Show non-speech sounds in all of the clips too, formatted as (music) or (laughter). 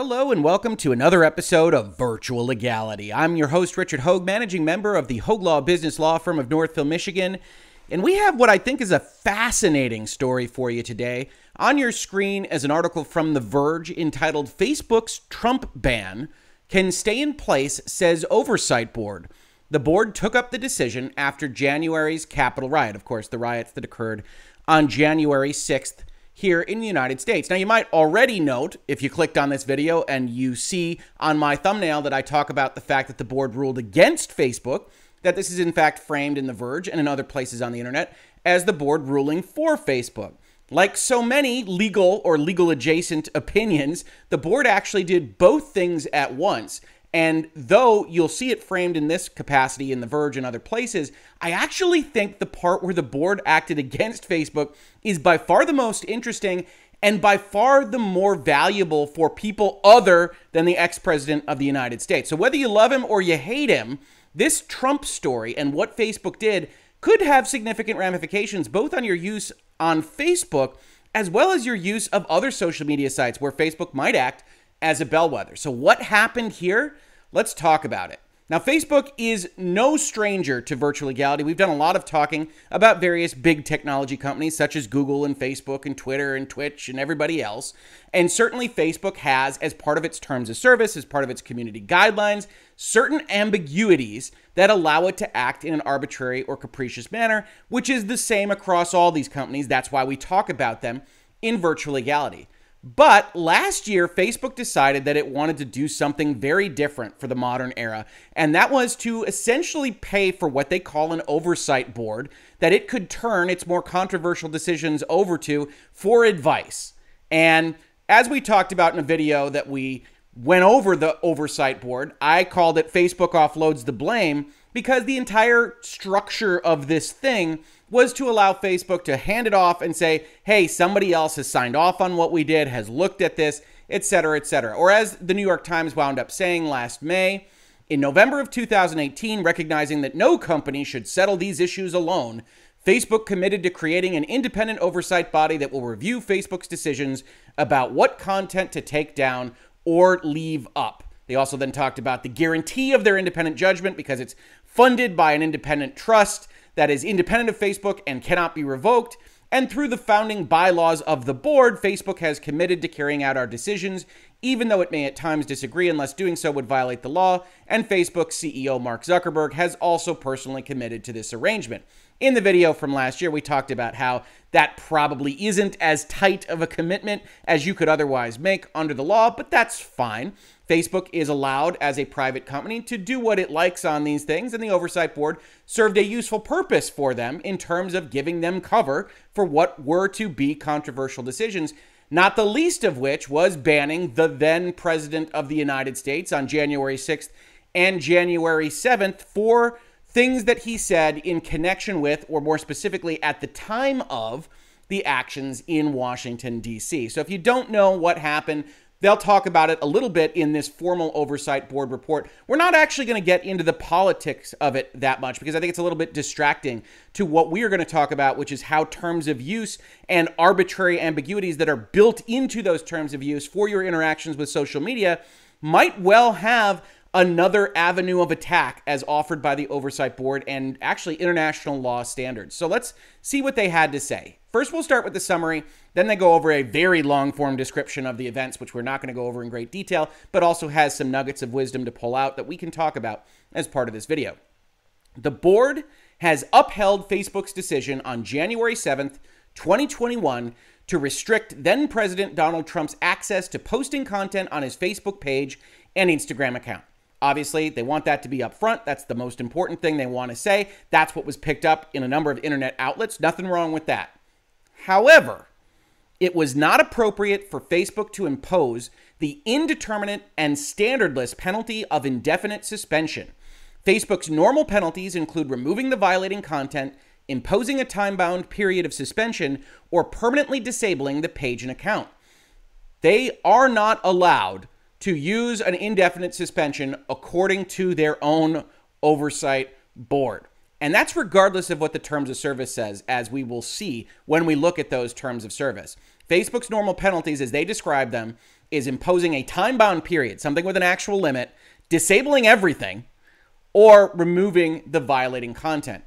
Hello and welcome to another episode of Virtual Legality. I'm your host, Richard Hoeg, managing member of the Hoeg Law Business Law Firm of Northville, Michigan. And we have what I think is a fascinating story for you today. On your screen is an article from The Verge entitled Facebook's Trump Ban Can Stay in Place, says Oversight Board. The board took up the decision after January's Capitol riot, of course, the riots that occurred on January 6th here in the United States. Now, you might already note if you clicked on this video and you see on my thumbnail that I talk about the fact that the board ruled against Facebook, that this is in fact framed in The Verge and in other places on the internet as the board ruling for Facebook. Like so many legal or legal adjacent opinions, the board actually did both things at once and though you'll see it framed in this capacity in The Verge and other places, I actually think the part where the board acted against Facebook is by far the most interesting and by far the more valuable for people other than the ex president of the United States. So, whether you love him or you hate him, this Trump story and what Facebook did could have significant ramifications both on your use on Facebook as well as your use of other social media sites where Facebook might act as a bellwether. So, what happened here? Let's talk about it. Now, Facebook is no stranger to virtual legality. We've done a lot of talking about various big technology companies such as Google and Facebook and Twitter and Twitch and everybody else. And certainly, Facebook has, as part of its terms of service, as part of its community guidelines, certain ambiguities that allow it to act in an arbitrary or capricious manner, which is the same across all these companies. That's why we talk about them in virtual legality. But last year, Facebook decided that it wanted to do something very different for the modern era, and that was to essentially pay for what they call an oversight board that it could turn its more controversial decisions over to for advice. And as we talked about in a video that we went over the oversight board, I called it Facebook offloads the blame because the entire structure of this thing was to allow Facebook to hand it off and say, hey, somebody else has signed off on what we did, has looked at this, et cetera, et cetera. Or as the New York Times wound up saying last May, in November of 2018, recognizing that no company should settle these issues alone, Facebook committed to creating an independent oversight body that will review Facebook's decisions about what content to take down or leave up. They also then talked about the guarantee of their independent judgment because it's funded by an independent trust that is independent of Facebook and cannot be revoked. And through the founding bylaws of the board, Facebook has committed to carrying out our decisions, even though it may at times disagree, unless doing so would violate the law. And Facebook CEO Mark Zuckerberg has also personally committed to this arrangement. In the video from last year, we talked about how that probably isn't as tight of a commitment as you could otherwise make under the law, but that's fine. Facebook is allowed as a private company to do what it likes on these things, and the oversight board served a useful purpose for them in terms of giving them cover for what were to be controversial decisions, not the least of which was banning the then president of the United States on January 6th and January 7th for things that he said in connection with, or more specifically at the time of, the actions in Washington, D.C. So if you don't know what happened, They'll talk about it a little bit in this formal oversight board report. We're not actually going to get into the politics of it that much because I think it's a little bit distracting to what we are going to talk about, which is how terms of use and arbitrary ambiguities that are built into those terms of use for your interactions with social media might well have another avenue of attack as offered by the oversight board and actually international law standards. So let's see what they had to say. First, we'll start with the summary. Then they go over a very long form description of the events, which we're not going to go over in great detail, but also has some nuggets of wisdom to pull out that we can talk about as part of this video. The board has upheld Facebook's decision on January 7th, 2021, to restrict then President Donald Trump's access to posting content on his Facebook page and Instagram account. Obviously, they want that to be upfront. That's the most important thing they want to say. That's what was picked up in a number of internet outlets. Nothing wrong with that. However, it was not appropriate for Facebook to impose the indeterminate and standardless penalty of indefinite suspension. Facebook's normal penalties include removing the violating content, imposing a time bound period of suspension, or permanently disabling the page and account. They are not allowed to use an indefinite suspension according to their own oversight board. And that's regardless of what the terms of service says, as we will see when we look at those terms of service. Facebook's normal penalties, as they describe them, is imposing a time bound period, something with an actual limit, disabling everything, or removing the violating content.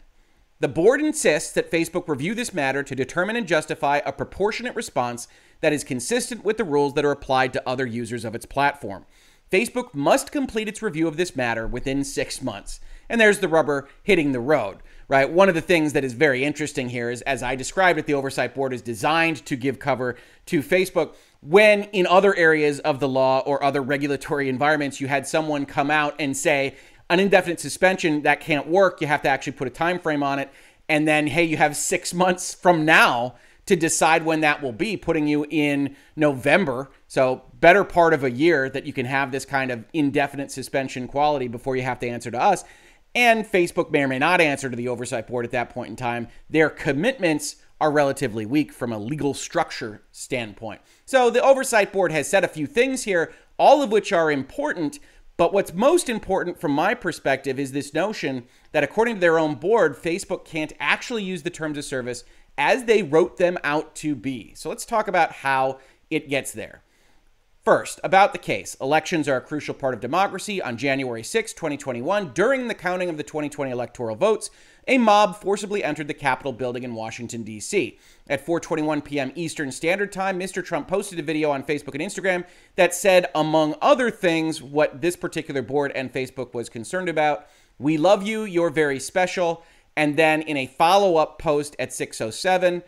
The board insists that Facebook review this matter to determine and justify a proportionate response that is consistent with the rules that are applied to other users of its platform. Facebook must complete its review of this matter within six months. And there's the rubber hitting the road, right? One of the things that is very interesting here is, as I described it, the oversight board is designed to give cover to Facebook when in other areas of the law or other regulatory environments you had someone come out and say an indefinite suspension that can't work you have to actually put a time frame on it and then hey you have 6 months from now to decide when that will be putting you in November so better part of a year that you can have this kind of indefinite suspension quality before you have to answer to us and Facebook may or may not answer to the oversight board at that point in time their commitments are relatively weak from a legal structure standpoint. So the oversight board has said a few things here, all of which are important. But what's most important from my perspective is this notion that, according to their own board, Facebook can't actually use the terms of service as they wrote them out to be. So let's talk about how it gets there. First, about the case. Elections are a crucial part of democracy. On January 6, 2021, during the counting of the 2020 electoral votes, a mob forcibly entered the Capitol building in Washington, D.C. At 4:21 p.m. Eastern Standard Time, Mr. Trump posted a video on Facebook and Instagram that said, among other things, what this particular board and Facebook was concerned about. We love you. You're very special. And then in a follow-up post at 607,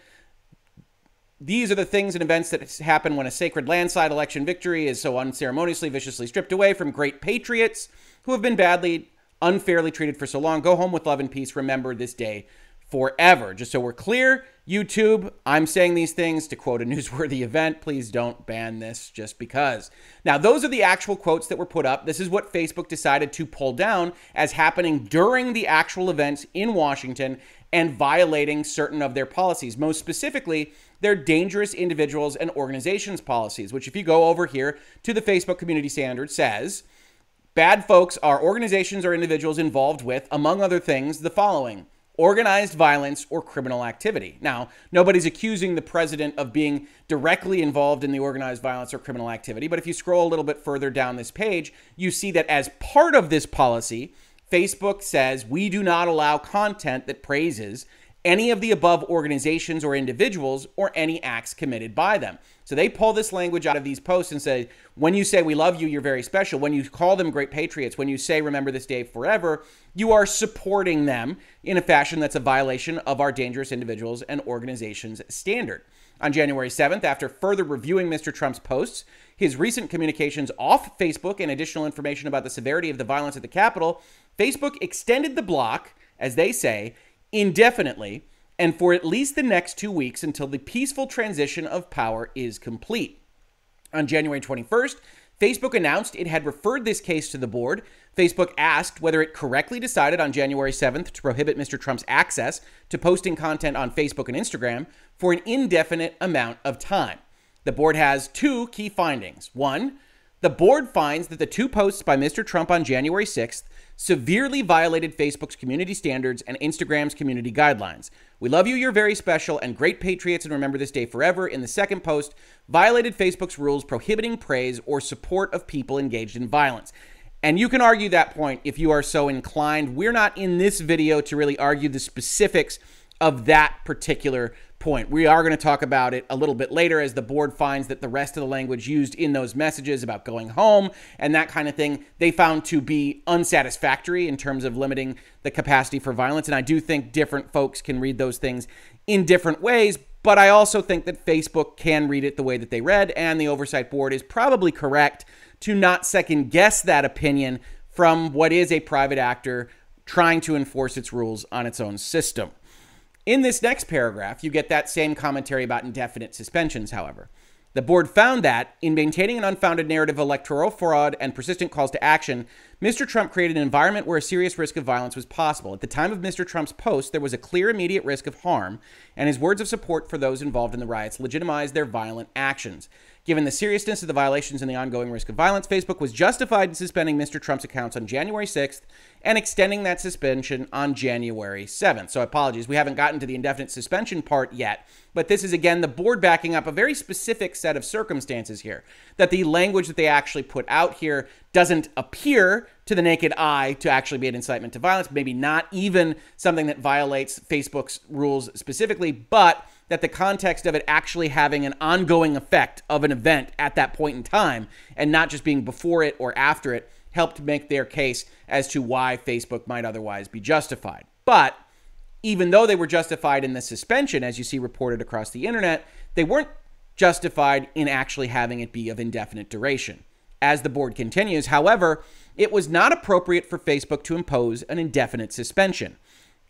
these are the things and events that happen when a sacred landslide election victory is so unceremoniously, viciously stripped away from great patriots who have been badly, unfairly treated for so long. Go home with love and peace. Remember this day forever. Just so we're clear, YouTube, I'm saying these things to quote a (laughs) newsworthy event. Please don't ban this just because. Now, those are the actual quotes that were put up. This is what Facebook decided to pull down as happening during the actual events in Washington and violating certain of their policies. Most specifically, their dangerous individuals and organizations policies, which, if you go over here to the Facebook Community Standard, says bad folks are organizations or individuals involved with, among other things, the following organized violence or criminal activity. Now, nobody's accusing the president of being directly involved in the organized violence or criminal activity, but if you scroll a little bit further down this page, you see that as part of this policy, Facebook says we do not allow content that praises any of the above organizations or individuals or any acts committed by them. So they pull this language out of these posts and say, when you say we love you, you're very special. When you call them great patriots, when you say remember this day forever, you are supporting them in a fashion that's a violation of our dangerous individuals and organizations standard. On January 7th, after further reviewing Mr. Trump's posts, his recent communications off Facebook, and additional information about the severity of the violence at the Capitol, Facebook extended the block, as they say, indefinitely and for at least the next two weeks until the peaceful transition of power is complete. On January 21st, Facebook announced it had referred this case to the board. Facebook asked whether it correctly decided on January 7th to prohibit Mr. Trump's access to posting content on Facebook and Instagram for an indefinite amount of time. The board has two key findings. One, the board finds that the two posts by Mr. Trump on January 6th severely violated Facebook's community standards and Instagram's community guidelines. We love you, you're very special, and great patriots, and remember this day forever. In the second post, violated Facebook's rules prohibiting praise or support of people engaged in violence. And you can argue that point if you are so inclined. We're not in this video to really argue the specifics of that particular point. We are going to talk about it a little bit later as the board finds that the rest of the language used in those messages about going home and that kind of thing, they found to be unsatisfactory in terms of limiting the capacity for violence. And I do think different folks can read those things in different ways. But I also think that Facebook can read it the way that they read, and the oversight board is probably correct to not second guess that opinion from what is a private actor trying to enforce its rules on its own system. In this next paragraph, you get that same commentary about indefinite suspensions, however. The board found that, in maintaining an unfounded narrative of electoral fraud and persistent calls to action, Mr. Trump created an environment where a serious risk of violence was possible. At the time of Mr. Trump's post, there was a clear immediate risk of harm, and his words of support for those involved in the riots legitimized their violent actions. Given the seriousness of the violations and the ongoing risk of violence, Facebook was justified in suspending Mr. Trump's accounts on January 6th and extending that suspension on January 7th. So, apologies, we haven't gotten to the indefinite suspension part yet, but this is again the board backing up a very specific set of circumstances here. That the language that they actually put out here doesn't appear to the naked eye to actually be an incitement to violence, maybe not even something that violates Facebook's rules specifically, but that the context of it actually having an ongoing effect of an event at that point in time and not just being before it or after it helped make their case as to why Facebook might otherwise be justified. But even though they were justified in the suspension, as you see reported across the internet, they weren't justified in actually having it be of indefinite duration. As the board continues, however, it was not appropriate for Facebook to impose an indefinite suspension.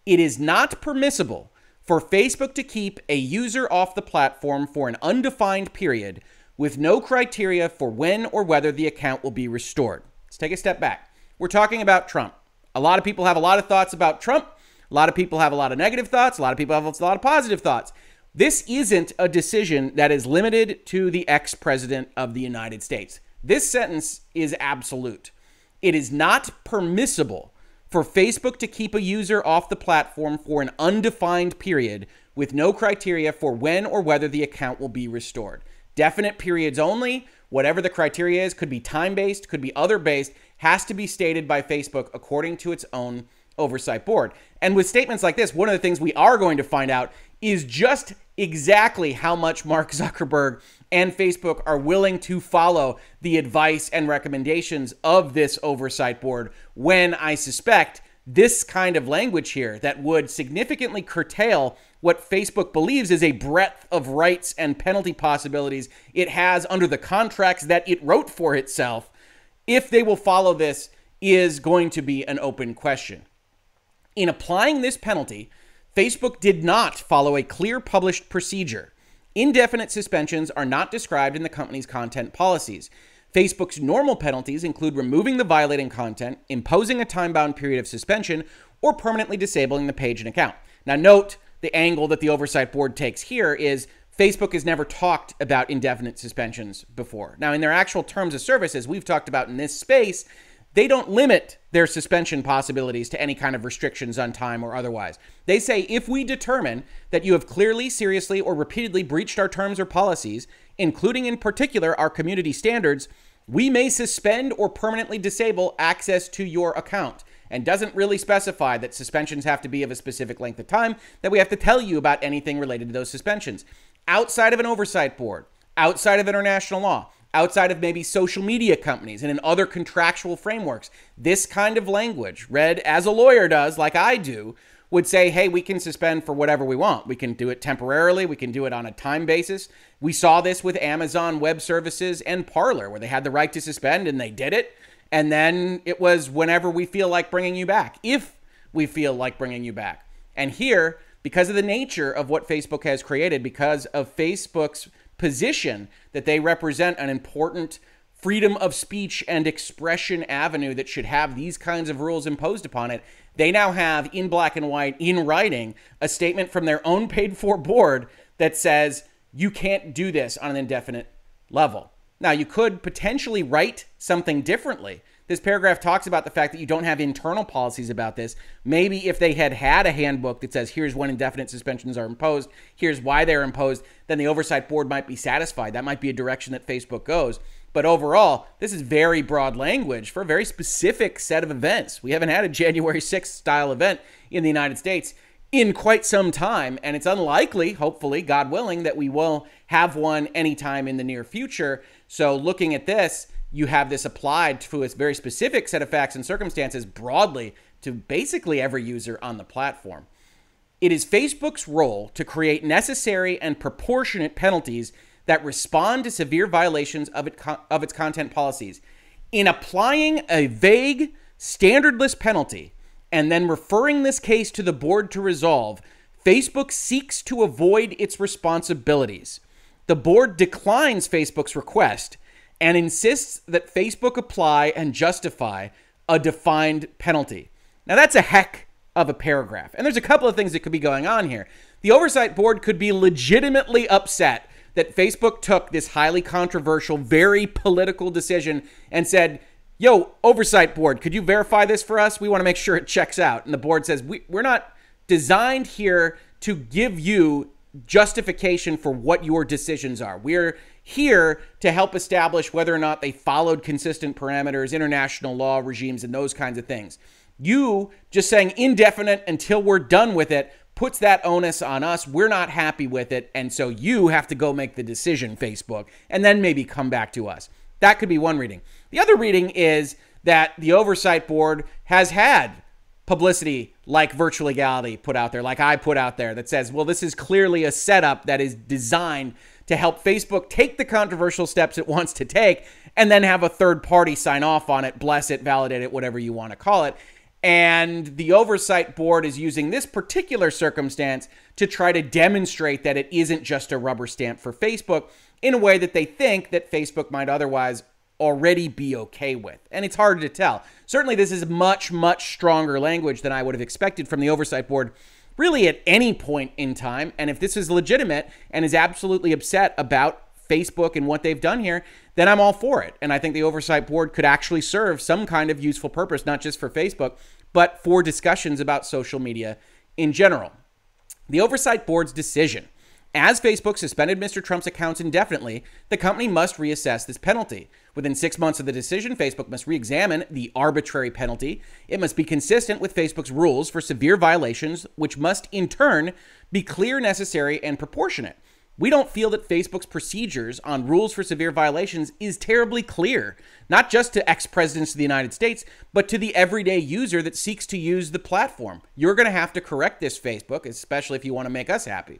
It is not permissible for Facebook to keep a user off the platform for an undefined period with no criteria for when or whether the account will be restored. Let's take a step back. We're talking about Trump. A lot of people have a lot of thoughts about Trump. A lot of people have a lot of negative thoughts. A lot of people have a lot of positive thoughts. This isn't a decision that is limited to the ex president of the United States. This sentence is absolute. It is not permissible for Facebook to keep a user off the platform for an undefined period with no criteria for when or whether the account will be restored. Definite periods only, whatever the criteria is, could be time based, could be other based, has to be stated by Facebook according to its own oversight board. And with statements like this, one of the things we are going to find out is just exactly how much Mark Zuckerberg and Facebook are willing to follow the advice and recommendations of this oversight board when I suspect this kind of language here that would significantly curtail what Facebook believes is a breadth of rights and penalty possibilities it has under the contracts that it wrote for itself, if they will follow this, is going to be an open question. In applying this penalty, Facebook did not follow a clear published procedure. Indefinite suspensions are not described in the company's content policies. Facebook's normal penalties include removing the violating content, imposing a time bound period of suspension, or permanently disabling the page and account. Now, note the angle that the oversight board takes here is Facebook has never talked about indefinite suspensions before. Now, in their actual terms of service, as we've talked about in this space, they don't limit their suspension possibilities to any kind of restrictions on time or otherwise. They say if we determine that you have clearly, seriously, or repeatedly breached our terms or policies, including in particular our community standards, we may suspend or permanently disable access to your account. And doesn't really specify that suspensions have to be of a specific length of time, that we have to tell you about anything related to those suspensions. Outside of an oversight board, outside of international law, outside of maybe social media companies and in other contractual frameworks. This kind of language, read as a lawyer does, like I do, would say, hey, we can suspend for whatever we want. We can do it temporarily, we can do it on a time basis. We saw this with Amazon Web Services and Parler, where they had the right to suspend and they did it. And then it was whenever we feel like bringing you back, if we feel like bringing you back. And here, because of the nature of what Facebook has created, because of Facebook's position that they represent an important freedom of speech and expression avenue that should have these kinds of rules imposed upon it. They now have in black and white, in writing, a statement from their own paid for board that says you can't do this on an indefinite level. Now, you could potentially write something differently this paragraph talks about the fact that you don't have internal policies about this. Maybe if they had had a handbook that says here's when indefinite suspensions are imposed, here's why they're imposed, then the oversight board might be satisfied. That might be a direction that Facebook goes. But overall, this is very broad language for a very specific set of events. We haven't had a January 6th style event in the United States in quite some time, and it's unlikely, hopefully, God willing, that we will have one anytime in the near future. So, looking at this, you have this applied to a very specific set of facts and circumstances broadly to basically every user on the platform. It is Facebook's role to create necessary and proportionate penalties that respond to severe violations of, it, of its content policies. In applying a vague, standardless penalty and then referring this case to the board to resolve, Facebook seeks to avoid its responsibilities. The board declines Facebook's request and insists that Facebook apply and justify a defined penalty. Now, that's a heck of a paragraph. And there's a couple of things that could be going on here. The oversight board could be legitimately upset that Facebook took this highly controversial, very political decision and said, Yo, oversight board, could you verify this for us? We want to make sure it checks out. And the board says, we, We're not designed here to give you justification for what your decisions are. We're here to help establish whether or not they followed consistent parameters, international law regimes, and those kinds of things. You just saying indefinite until we're done with it puts that onus on us. We're not happy with it. And so you have to go make the decision, Facebook, and then maybe come back to us. That could be one reading. The other reading is that the oversight board has had publicity like virtual legality put out there, like I put out there, that says, well, this is clearly a setup that is designed to help Facebook take the controversial steps it wants to take and then have a third party sign off on it, bless it, validate it, whatever you want to call it. And the oversight board is using this particular circumstance to try to demonstrate that it isn't just a rubber stamp for Facebook in a way that they think that Facebook might otherwise already be okay with. And it's hard to tell. Certainly, this is much, much stronger language than I would have expected from the oversight board really at any point in time. And if this is legitimate and is absolutely upset about Facebook and what they've done here, then I'm all for it. And I think the oversight board could actually serve some kind of useful purpose, not just for Facebook, but for discussions about social media in general. The oversight board's decision. As Facebook suspended Mr. Trump's accounts indefinitely, the company must reassess this penalty. Within six months of the decision, Facebook must re examine the arbitrary penalty. It must be consistent with Facebook's rules for severe violations, which must in turn be clear, necessary, and proportionate. We don't feel that Facebook's procedures on rules for severe violations is terribly clear, not just to ex presidents of the United States, but to the everyday user that seeks to use the platform. You're going to have to correct this, Facebook, especially if you want to make us happy.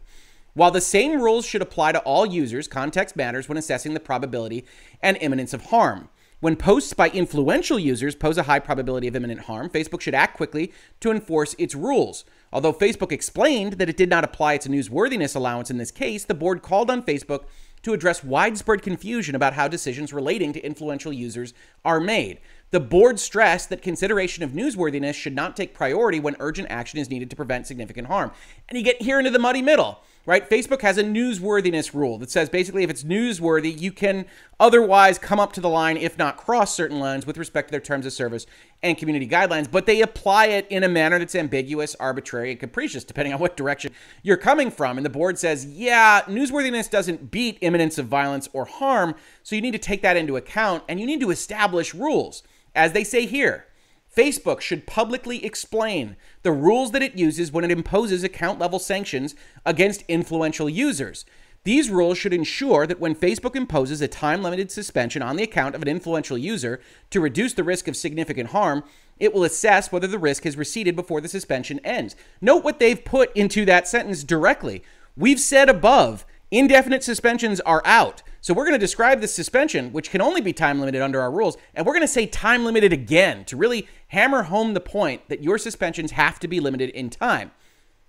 While the same rules should apply to all users, context matters when assessing the probability and imminence of harm. When posts by influential users pose a high probability of imminent harm, Facebook should act quickly to enforce its rules. Although Facebook explained that it did not apply its newsworthiness allowance in this case, the board called on Facebook to address widespread confusion about how decisions relating to influential users are made. The board stressed that consideration of newsworthiness should not take priority when urgent action is needed to prevent significant harm. And you get here into the muddy middle right? Facebook has a newsworthiness rule that says basically if it's newsworthy, you can otherwise come up to the line, if not cross certain lines, with respect to their terms of service and community guidelines. But they apply it in a manner that's ambiguous, arbitrary, and capricious, depending on what direction you're coming from. And the board says, yeah, newsworthiness doesn't beat imminence of violence or harm. So you need to take that into account and you need to establish rules. As they say here, Facebook should publicly explain the rules that it uses when it imposes account level sanctions against influential users. These rules should ensure that when Facebook imposes a time limited suspension on the account of an influential user to reduce the risk of significant harm, it will assess whether the risk has receded before the suspension ends. Note what they've put into that sentence directly. We've said above Indefinite suspensions are out. So we're going to describe this suspension, which can only be time limited under our rules, and we're going to say time limited again to really hammer home the point that your suspensions have to be limited in time.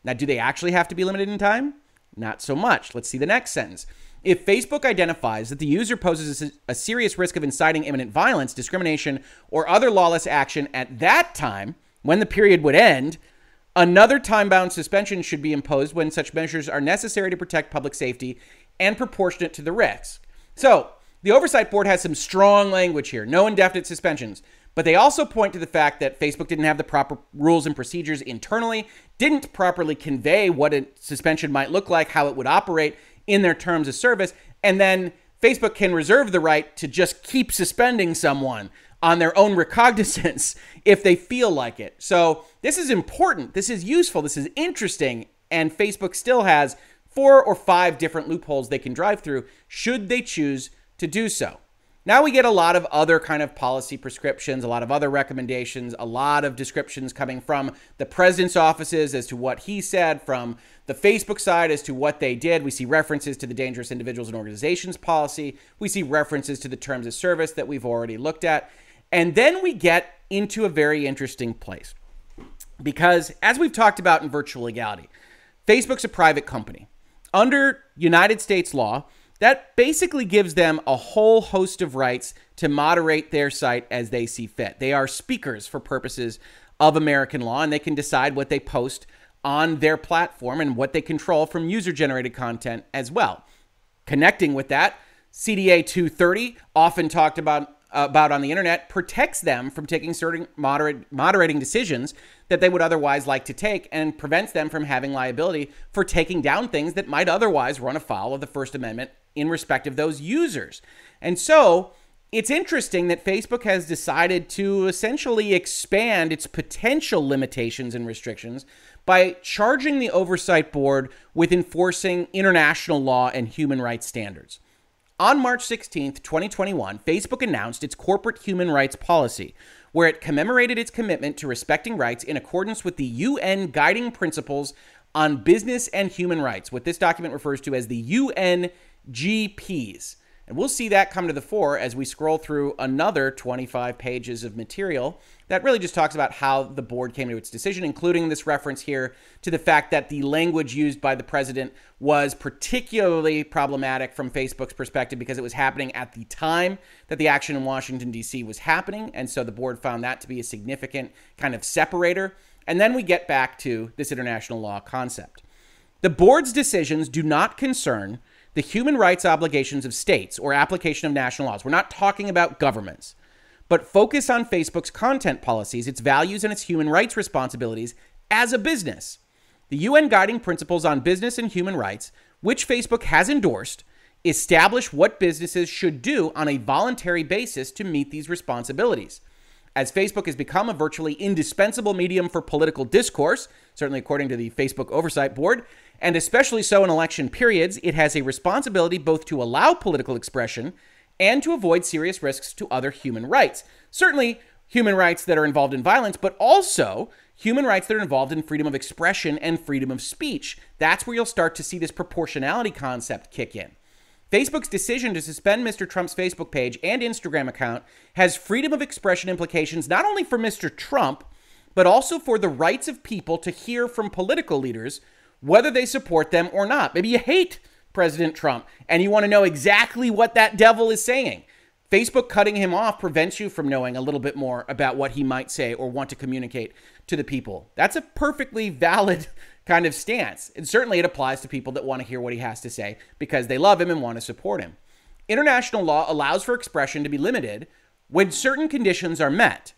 Now, do they actually have to be limited in time? Not so much. Let's see the next sentence. If Facebook identifies that the user poses a serious risk of inciting imminent violence, discrimination, or other lawless action at that time, when the period would end, Another time bound suspension should be imposed when such measures are necessary to protect public safety and proportionate to the risk. So, the Oversight Board has some strong language here no indefinite suspensions. But they also point to the fact that Facebook didn't have the proper rules and procedures internally, didn't properly convey what a suspension might look like, how it would operate in their terms of service, and then Facebook can reserve the right to just keep suspending someone on their own recognizance (laughs) if they feel like it. So this is important. This is useful. This is interesting. And Facebook still has four or five different loopholes they can drive through should they choose to do so. Now we get a lot of other kind of policy prescriptions, a lot of other recommendations, a lot of descriptions coming from the president's offices as to what he said, from the Facebook side as to what they did. We see references to the dangerous individuals and organizations policy. We see references to the terms of service that we've already looked at. And then we get into a very interesting place. Because as we've talked about in virtual legality, Facebook's a private company. Under United States law, that basically gives them a whole host of rights to moderate their site as they see fit. They are speakers for purposes of American law, and they can decide what they post on their platform and what they control from user generated content as well. Connecting with that, CDA 230, often talked about about on the internet protects them from taking certain moderate, moderating decisions that they would otherwise like to take and prevents them from having liability for taking down things that might otherwise run afoul of the First Amendment in respect of those users. And so it's interesting that Facebook has decided to essentially expand its potential limitations and restrictions by charging the Oversight Board with enforcing international law and human rights standards. On March 16, 2021, Facebook announced its corporate human rights policy, where it commemorated its commitment to respecting rights in accordance with the UN Guiding Principles on Business and Human Rights, what this document refers to as the UNGPs. And we'll see that come to the fore as we scroll through another 25 pages of material that really just talks about how the board came to its decision, including this reference here to the fact that the language used by the president was particularly problematic from Facebook's perspective because it was happening at the time that the action in Washington, D.C. was happening. And so the board found that to be a significant kind of separator. And then we get back to this international law concept. The board's decisions do not concern the human rights obligations of states or application of national laws. We're not talking about governments, but focus on Facebook's content policies, its values, and its human rights responsibilities as a business. The UN Guiding Principles on Business and Human Rights, which Facebook has endorsed, establish what businesses should do on a voluntary basis to meet these responsibilities. As Facebook has become a virtually indispensable medium for political discourse, certainly according to the Facebook Oversight Board, and especially so in election periods, it has a responsibility both to allow political expression and to avoid serious risks to other human rights. Certainly, human rights that are involved in violence, but also human rights that are involved in freedom of expression and freedom of speech. That's where you'll start to see this proportionality concept kick in. Facebook's decision to suspend Mr. Trump's Facebook page and Instagram account has freedom of expression implications not only for Mr. Trump, but also for the rights of people to hear from political leaders whether they support them or not. Maybe you hate President Trump and you want to know exactly what that devil is saying. Facebook cutting him off prevents you from knowing a little bit more about what he might say or want to communicate to the people. That's a perfectly valid (laughs) kind of stance. And certainly it applies to people that want to hear what he has to say because they love him and want to support him. International law allows for expression to be limited when certain conditions are met.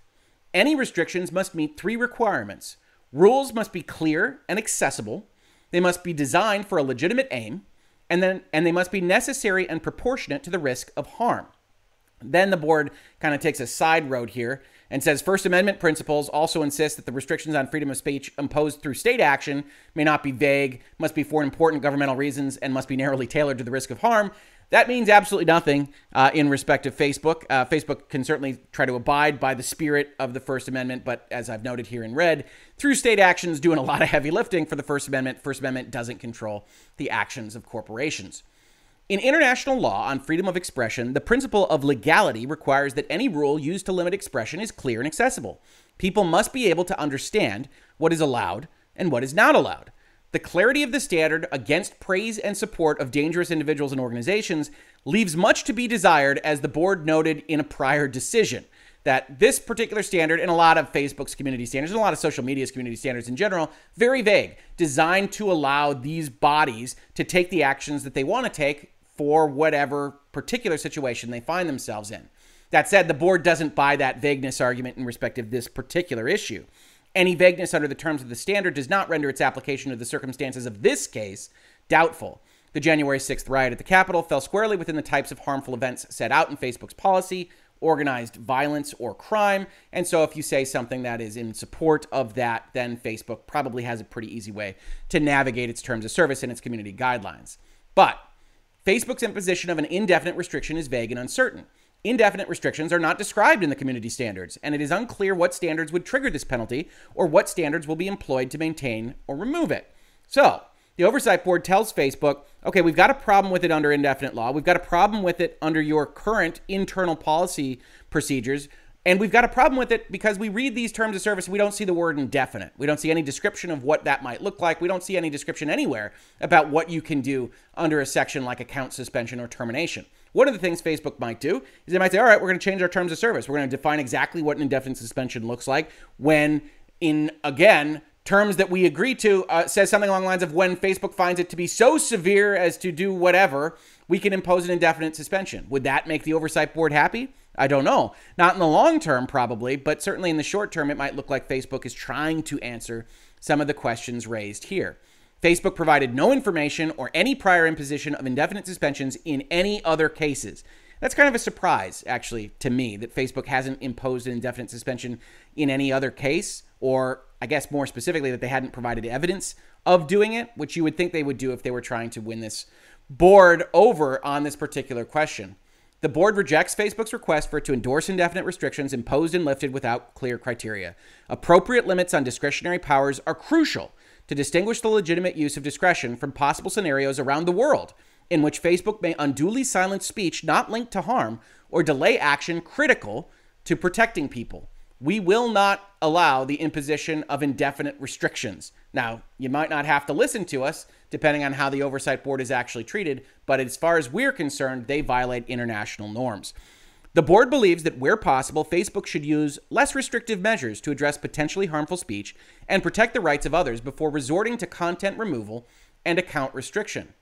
Any restrictions must meet three requirements rules must be clear and accessible, they must be designed for a legitimate aim, and then and they must be necessary and proportionate to the risk of harm. Then the board kind of takes a side road here and says First Amendment principles also insist that the restrictions on freedom of speech imposed through state action may not be vague, must be for important governmental reasons, and must be narrowly tailored to the risk of harm. That means absolutely nothing uh, in respect of Facebook. Uh, Facebook can certainly try to abide by the spirit of the First Amendment, but as I've noted here in red, through state actions doing a lot of heavy lifting for the First Amendment, First Amendment doesn't control the actions of corporations. In international law on freedom of expression, the principle of legality requires that any rule used to limit expression is clear and accessible. People must be able to understand what is allowed and what is not allowed. The clarity of the standard against praise and support of dangerous individuals and organizations leaves much to be desired, as the board noted in a prior decision. That this particular standard, and a lot of Facebook's community standards, and a lot of social media's community standards in general, very vague, designed to allow these bodies to take the actions that they want to take for whatever particular situation they find themselves in. That said, the board doesn't buy that vagueness argument in respect of this particular issue. Any vagueness under the terms of the standard does not render its application to the circumstances of this case doubtful. The January 6th riot at the Capitol fell squarely within the types of harmful events set out in Facebook's policy, organized violence or crime. And so if you say something that is in support of that, then Facebook probably has a pretty easy way to navigate its terms of service and its community guidelines. But Facebook's imposition of an indefinite restriction is vague and uncertain. Indefinite restrictions are not described in the community standards, and it is unclear what standards would trigger this penalty or what standards will be employed to maintain or remove it. So, the Oversight Board tells Facebook, okay, we've got a problem with it under indefinite law. We've got a problem with it under your current internal policy procedures. And we've got a problem with it because we read these terms of service, we don't see the word indefinite. We don't see any description of what that might look like. We don't see any description anywhere about what you can do under a section like account suspension or termination. One of the things Facebook might do is they might say, all right, we're going to change our terms of service. We're going to define exactly what an indefinite suspension looks like when, in again, terms that we agree to uh, says something along the lines of when Facebook finds it to be so severe as to do whatever, we can impose an indefinite suspension. Would that make the oversight board happy? I don't know. Not in the long term, probably, but certainly in the short term, it might look like Facebook is trying to answer some of the questions raised here. Facebook provided no information or any prior imposition of indefinite suspensions in any other cases. That's kind of a surprise, actually, to me, that Facebook hasn't imposed an indefinite suspension in any other case, or I guess more specifically, that they hadn't provided evidence of doing it, which you would think they would do if they were trying to win this board over on this particular question. The board rejects Facebook's request for it to endorse indefinite restrictions imposed and lifted without clear criteria. Appropriate limits on discretionary powers are crucial to distinguish the legitimate use of discretion from possible scenarios around the world in which Facebook may unduly silence speech not linked to harm or delay action critical to protecting people. We will not allow the imposition of indefinite restrictions. Now, you might not have to listen to us depending on how the oversight board is actually treated, but as far as we're concerned, they violate international norms. The board believes that where possible, Facebook should use less restrictive measures to address potentially harmful speech and protect the rights of others before resorting to content removal and account restriction.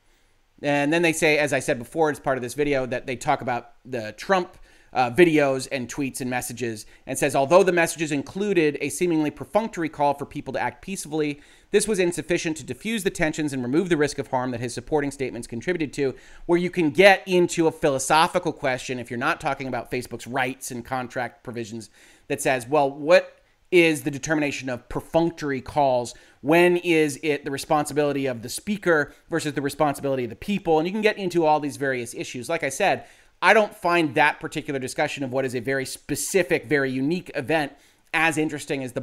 And then they say, as I said before, as part of this video, that they talk about the Trump uh, videos and tweets and messages and says, although the messages included a seemingly perfunctory call for people to act peacefully, this was insufficient to diffuse the tensions and remove the risk of harm that his supporting statements contributed to. Where you can get into a philosophical question if you're not talking about Facebook's rights and contract provisions that says, well, what is the determination of perfunctory calls? When is it the responsibility of the speaker versus the responsibility of the people? And you can get into all these various issues. Like I said, I don't find that particular discussion of what is a very specific, very unique event as interesting as the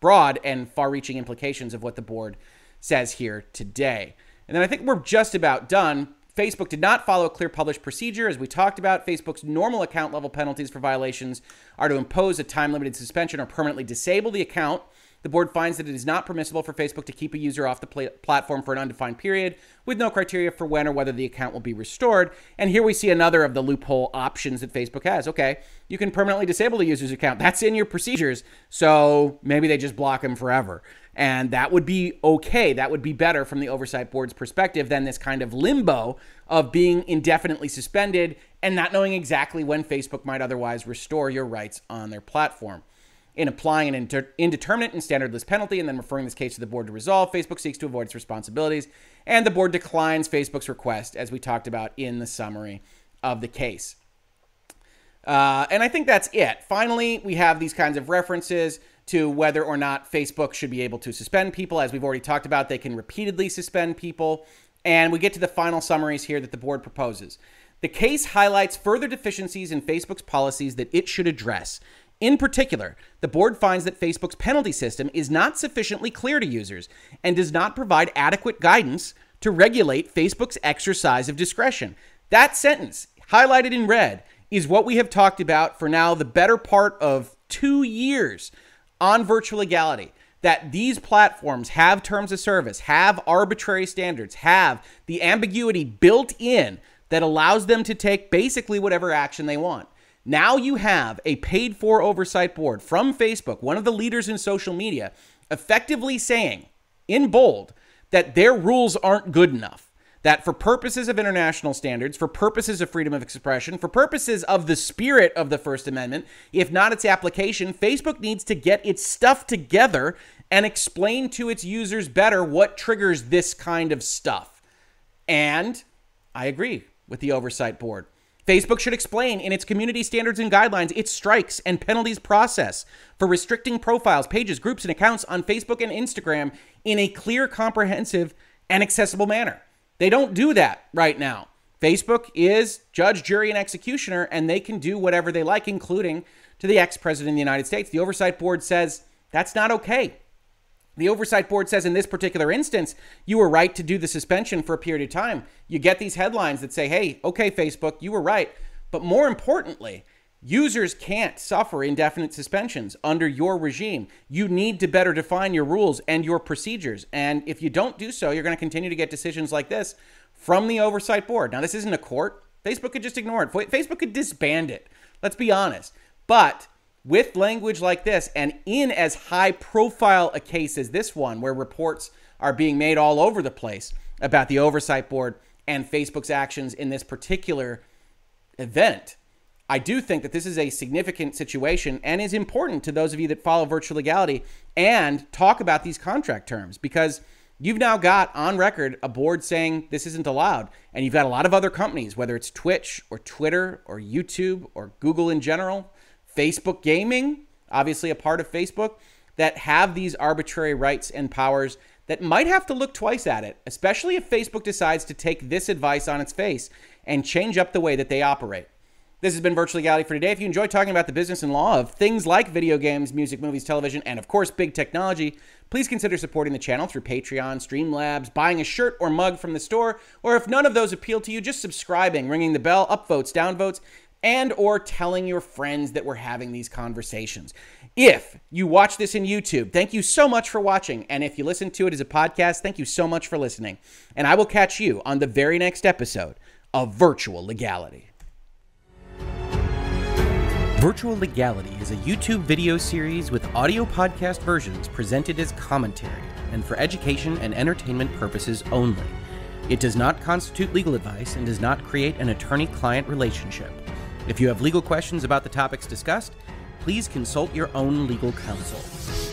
broad and far reaching implications of what the board says here today. And then I think we're just about done. Facebook did not follow a clear published procedure. As we talked about, Facebook's normal account level penalties for violations are to impose a time limited suspension or permanently disable the account the board finds that it is not permissible for Facebook to keep a user off the pl- platform for an undefined period with no criteria for when or whether the account will be restored. And here we see another of the loophole options that Facebook has. Okay, you can permanently disable the user's account. That's in your procedures. So maybe they just block them forever. And that would be okay. That would be better from the oversight board's perspective than this kind of limbo of being indefinitely suspended and not knowing exactly when Facebook might otherwise restore your rights on their platform. In applying an inter- indeterminate and standardless penalty and then referring this case to the board to resolve, Facebook seeks to avoid its responsibilities, and the board declines Facebook's request, as we talked about in the summary of the case. Uh, and I think that's it. Finally, we have these kinds of references to whether or not Facebook should be able to suspend people. As we've already talked about, they can repeatedly suspend people. And we get to the final summaries here that the board proposes. The case highlights further deficiencies in Facebook's policies that it should address, in particular, the board finds that Facebook's penalty system is not sufficiently clear to users and does not provide adequate guidance to regulate Facebook's exercise of discretion. That sentence, highlighted in red, is what we have talked about for now the better part of two years on virtual legality. That these platforms have terms of service, have arbitrary standards, have the ambiguity built in that allows them to take basically whatever action they want. Now you have a paid for oversight board from Facebook, one of the leaders in social media, effectively saying in bold that their rules aren't good enough. That for purposes of international standards, for purposes of freedom of expression, for purposes of the spirit of the First Amendment, if not its application, Facebook needs to get its stuff together and explain to its users better what triggers this kind of stuff. And I agree with the oversight board. Facebook should explain in its community standards and guidelines its strikes and penalties process for restricting profiles, pages, groups, and accounts on Facebook and Instagram in a clear, comprehensive, and accessible manner. They don't do that right now. Facebook is judge, jury, and executioner, and they can do whatever they like, including to the ex president of the United States. The Oversight Board says that's not okay. The oversight board says in this particular instance, you were right to do the suspension for a period of time. You get these headlines that say, hey, okay, Facebook, you were right. But more importantly, users can't suffer indefinite suspensions under your regime. You need to better define your rules and your procedures. And if you don't do so, you're going to continue to get decisions like this from the oversight board. Now, this isn't a court. Facebook could just ignore it. Facebook could disband it. Let's be honest. But with language like this and in as high profile a case as this one, where reports are being made all over the place about the oversight board and Facebook's actions in this particular event. I do think that this is a significant situation and is important to those of you that follow virtual legality and talk about these contract terms because you've now got on record a board saying this isn't allowed. And you've got a lot of other companies, whether it's Twitch or Twitter or YouTube or Google in general, Facebook Gaming, obviously a part of Facebook, that have these arbitrary rights and powers that might have to look twice at it, especially if Facebook decides to take this advice on its face and change up the way that they operate. This has been Virtual Legality for today. If you enjoy talking about the business and law of things like video games, music, movies, television, and of course, big technology, please consider supporting the channel through Patreon, Streamlabs, buying a shirt or mug from the store, or if none of those appeal to you, just subscribing, ringing the bell, upvotes, downvotes, and or telling your friends that we're having these conversations. If you watch this in YouTube, thank you so much for watching. And if you listen to it as a podcast, thank you so much for listening. And I will catch you on the very next episode of Virtual Legality. Virtual Legality is a YouTube video series with audio podcast versions presented as commentary and for education and entertainment purposes only. It does not constitute legal advice and does not create an attorney client relationship. If you have legal questions about the topics discussed, please consult your own legal counsel.